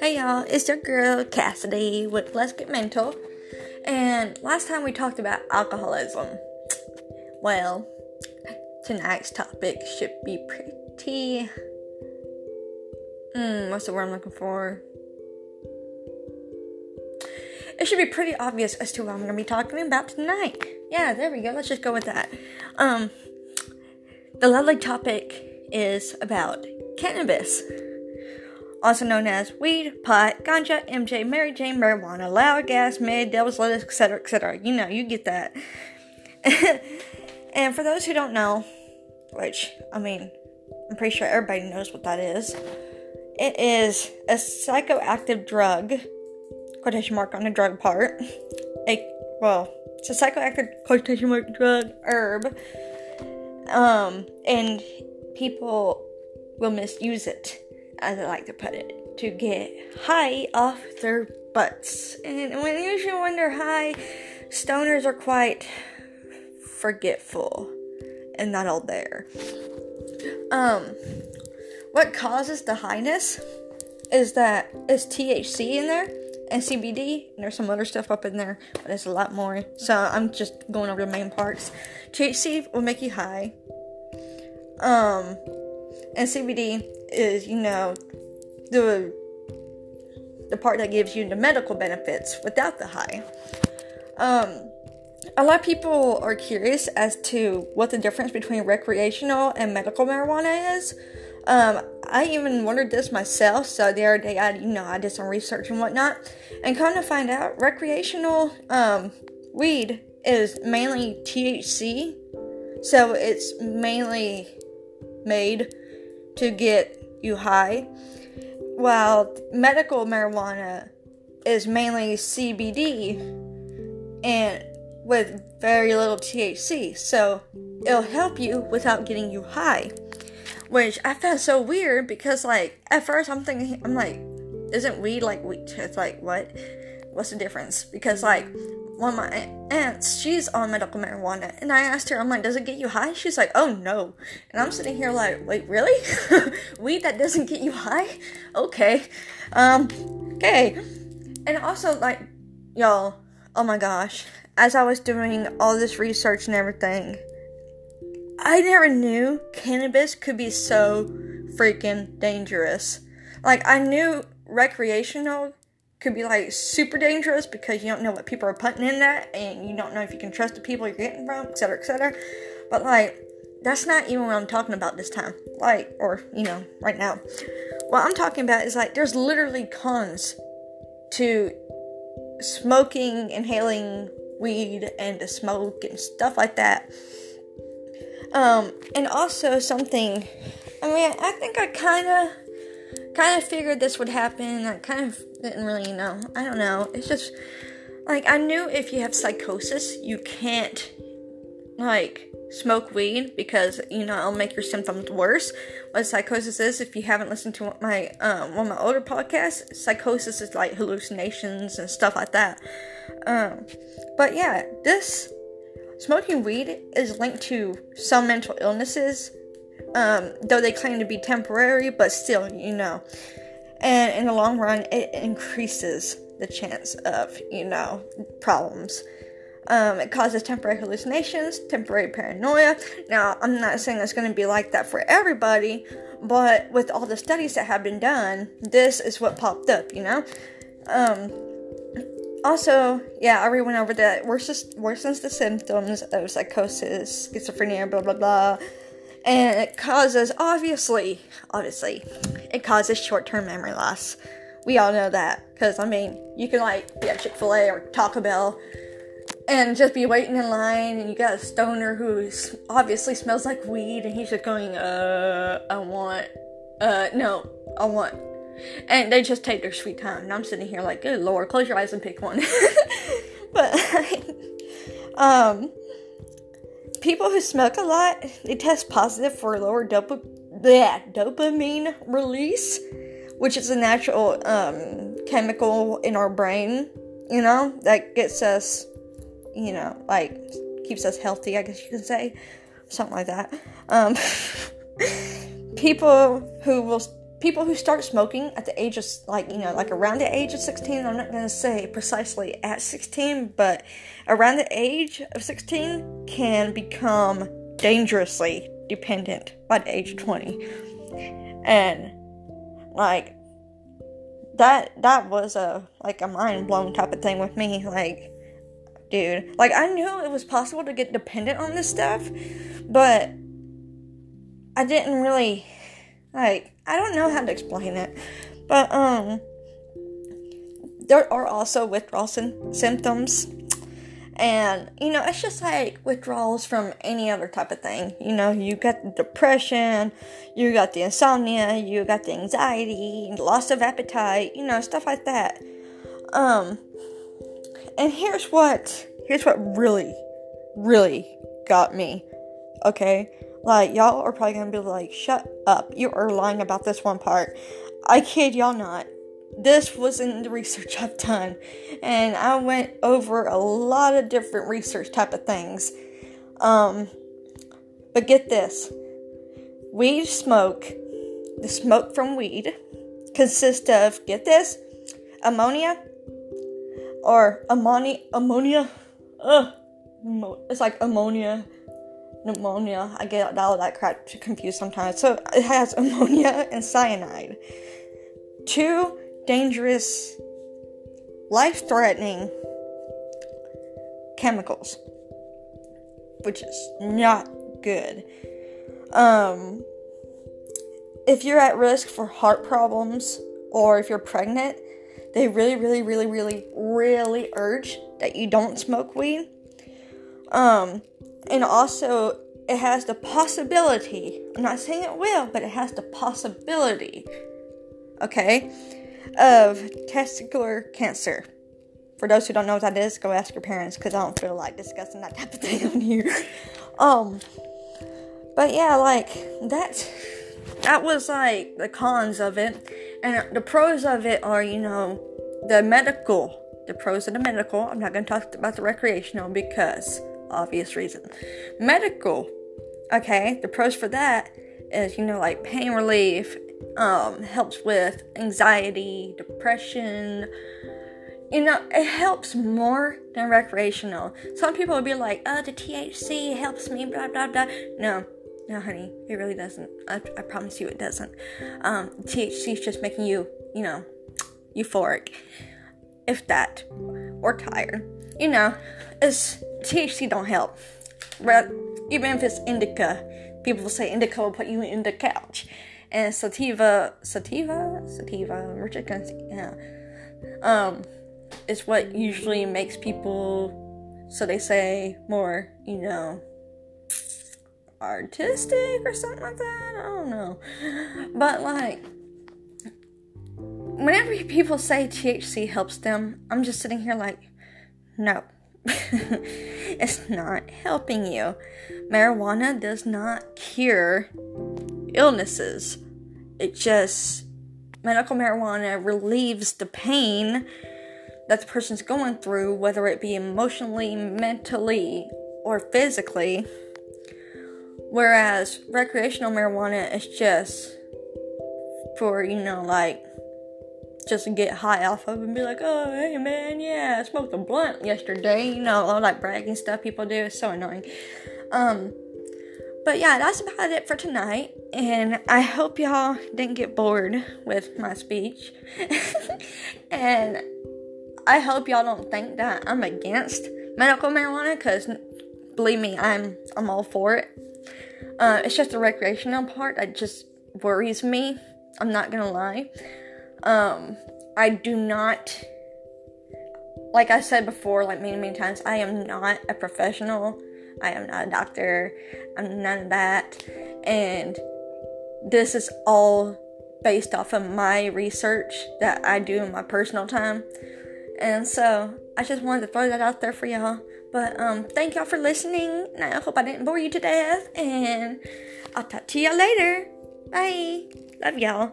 Hey y'all, it's your girl Cassidy with Let's Get Mental. And last time we talked about alcoholism. Well, tonight's topic should be pretty. Hmm, what's the word I'm looking for? It should be pretty obvious as to what I'm going to be talking about tonight. Yeah, there we go. Let's just go with that. Um, the lovely topic is about cannabis also known as weed, pot, ganja, MJ, Mary Jane, marijuana, loud gas, mid, devil's lettuce, etc., etc. You know, you get that. and for those who don't know, which, I mean, I'm pretty sure everybody knows what that is, it is a psychoactive drug, quotation mark on the drug part. A, well, it's a psychoactive quotation mark drug herb. Um, and people will misuse it as I like to put it, to get high off their butts. And when usually when they're high, stoners are quite forgetful and not all there. Um, what causes the highness is that it's THC in there and CBD, and there's some other stuff up in there, but it's a lot more. So I'm just going over the main parts. THC will make you high. Um, and CBD is, you know, the the part that gives you the medical benefits without the high. Um, a lot of people are curious as to what the difference between recreational and medical marijuana is. Um, I even wondered this myself. So the other day, I you know I did some research and whatnot, and come to find out, recreational um, weed is mainly THC, so it's mainly made to get you high, while medical marijuana is mainly CBD and with very little THC. So it'll help you without getting you high. Which I found so weird because, like, at first I'm thinking, I'm like, isn't weed like weed? It's like, what? What's the difference? Because, like, one of my aunts, she's on medical marijuana, and I asked her, I'm like, does it get you high? She's like, oh no. And I'm sitting here like, wait, really? Weed that doesn't get you high? Okay. Um, okay. And also, like, y'all, oh my gosh, as I was doing all this research and everything, I never knew cannabis could be so freaking dangerous. Like, I knew recreational could be like super dangerous because you don't know what people are putting in that and you don't know if you can trust the people you're getting from, etc., etc. But like, that's not even what I'm talking about this time. Like, or you know, right now. What I'm talking about is like, there's literally cons to smoking, inhaling weed, and to smoke and stuff like that. Um, and also something. I mean, I think I kind of kind of figured this would happen. I kind of didn't really know. I don't know. It's just like I knew if you have psychosis, you can't like smoke weed because you know it'll make your symptoms worse. What psychosis is, if you haven't listened to my um, one of my older podcasts, psychosis is like hallucinations and stuff like that. Um, but yeah, this smoking weed is linked to some mental illnesses, um, though they claim to be temporary, but still, you know. And in the long run it increases the chance of you know problems. Um, it causes temporary hallucinations temporary paranoia. Now i'm not saying it's going to be like that for everybody but with all the studies that have been done this is what popped up you know? Um, also yeah i already went over that worsens, worsens the symptoms of psychosis schizophrenia blah blah blah and it causes obviously obviously it causes short-term memory loss. We all know that because i mean you can like be at chick-fil-a or taco bell and just be waiting in line and you got a stoner who obviously smells like weed and he's just going uh i want uh no i want and they just take their sweet time. And i'm sitting here like good lord close your eyes and pick one. But um people who smoke a lot they test positive for lower dopa- bleh, dopamine release, which is a natural um, chemical in our brain. You know that gets us, you know, like keeps us healthy. I guess you can say something like that. Um, people who will people who start smoking at the age of like you know like around the age of 16 i'm not going to say precisely at 16 but around the age of 16 can become dangerously dependent by the age of 20 and like that that was a like a mind blown type of thing with me like dude. Like i knew it was possible to get dependent on this stuff but i didn't really like I don't know how to explain it, but um, there are also withdrawal symptoms, and you know it's just like withdrawals from any other type of thing. You know, you got the depression, you got the insomnia, you got the anxiety, loss of appetite, you know, stuff like that. Um, and here's what here's what really, really got me. Okay like, y'all are probably gonna be like, shut up, you are lying about this one part. I kid y'all not. This was in the research I've done, and I went over a lot of different research type of things. Um, but get this weed smoke, the smoke from weed, consists of, get this, ammonia or ammonia, ammonia, ugh, it's like ammonia pneumonia. I get all that crap confused sometimes. So it has ammonia and cyanide. Two dangerous, life threatening chemicals, which is not good. Um, if you're at risk for heart problems or if you're pregnant, they really, really, really, really, really urge that you don't smoke weed. Um, and also it has the possibility i'm not saying it will but it has the possibility okay of testicular cancer. For those who don't know what that is go ask your parents because i don't feel like discussing that type of thing on here. Um but yeah like that that was like the cons of it. And the pros of it are you know the medical the pros of the medical i'm not going to talk about the recreational because obvious reason. Medical, okay, the pros for that is, you know, like pain relief, um, helps with anxiety, depression. You know, it helps more than recreational. Some people will be like, oh, the THC helps me, blah, blah, blah. No, no, honey, it really doesn't. I, I promise you it doesn't. Um, THC is just making you, you know, euphoric, if that, or tired. You know, it's THC don't help. But even if it's indica, people say indica will put you in the couch. And sativa, sativa, sativa, Richard yeah, um, is what usually makes people, so they say, more, you know, artistic or something like that. I don't know. But like, whenever people say THC helps them, I'm just sitting here like, no. it's not helping you. Marijuana does not cure illnesses. It just medical marijuana relieves the pain that the person's going through, whether it be emotionally, mentally, or physically. Whereas recreational marijuana is just for, you know, like just get high off of and be like, oh, hey man, yeah, I smoked a blunt yesterday. You know, all that bragging stuff people do is so annoying. Um, but yeah, that's about it for tonight. And I hope y'all didn't get bored with my speech. and I hope y'all don't think that I'm against medical marijuana because believe me, I'm I'm all for it. Uh, it's just the recreational part that just worries me. I'm not gonna lie. Um, I do not, like I said before, like many, many times, I am not a professional. I am not a doctor. I'm none of that. And this is all based off of my research that I do in my personal time. And so I just wanted to throw that out there for y'all. But um thank y'all for listening. And I hope I didn't bore you to death. And I'll talk to y'all later. Bye. Love y'all.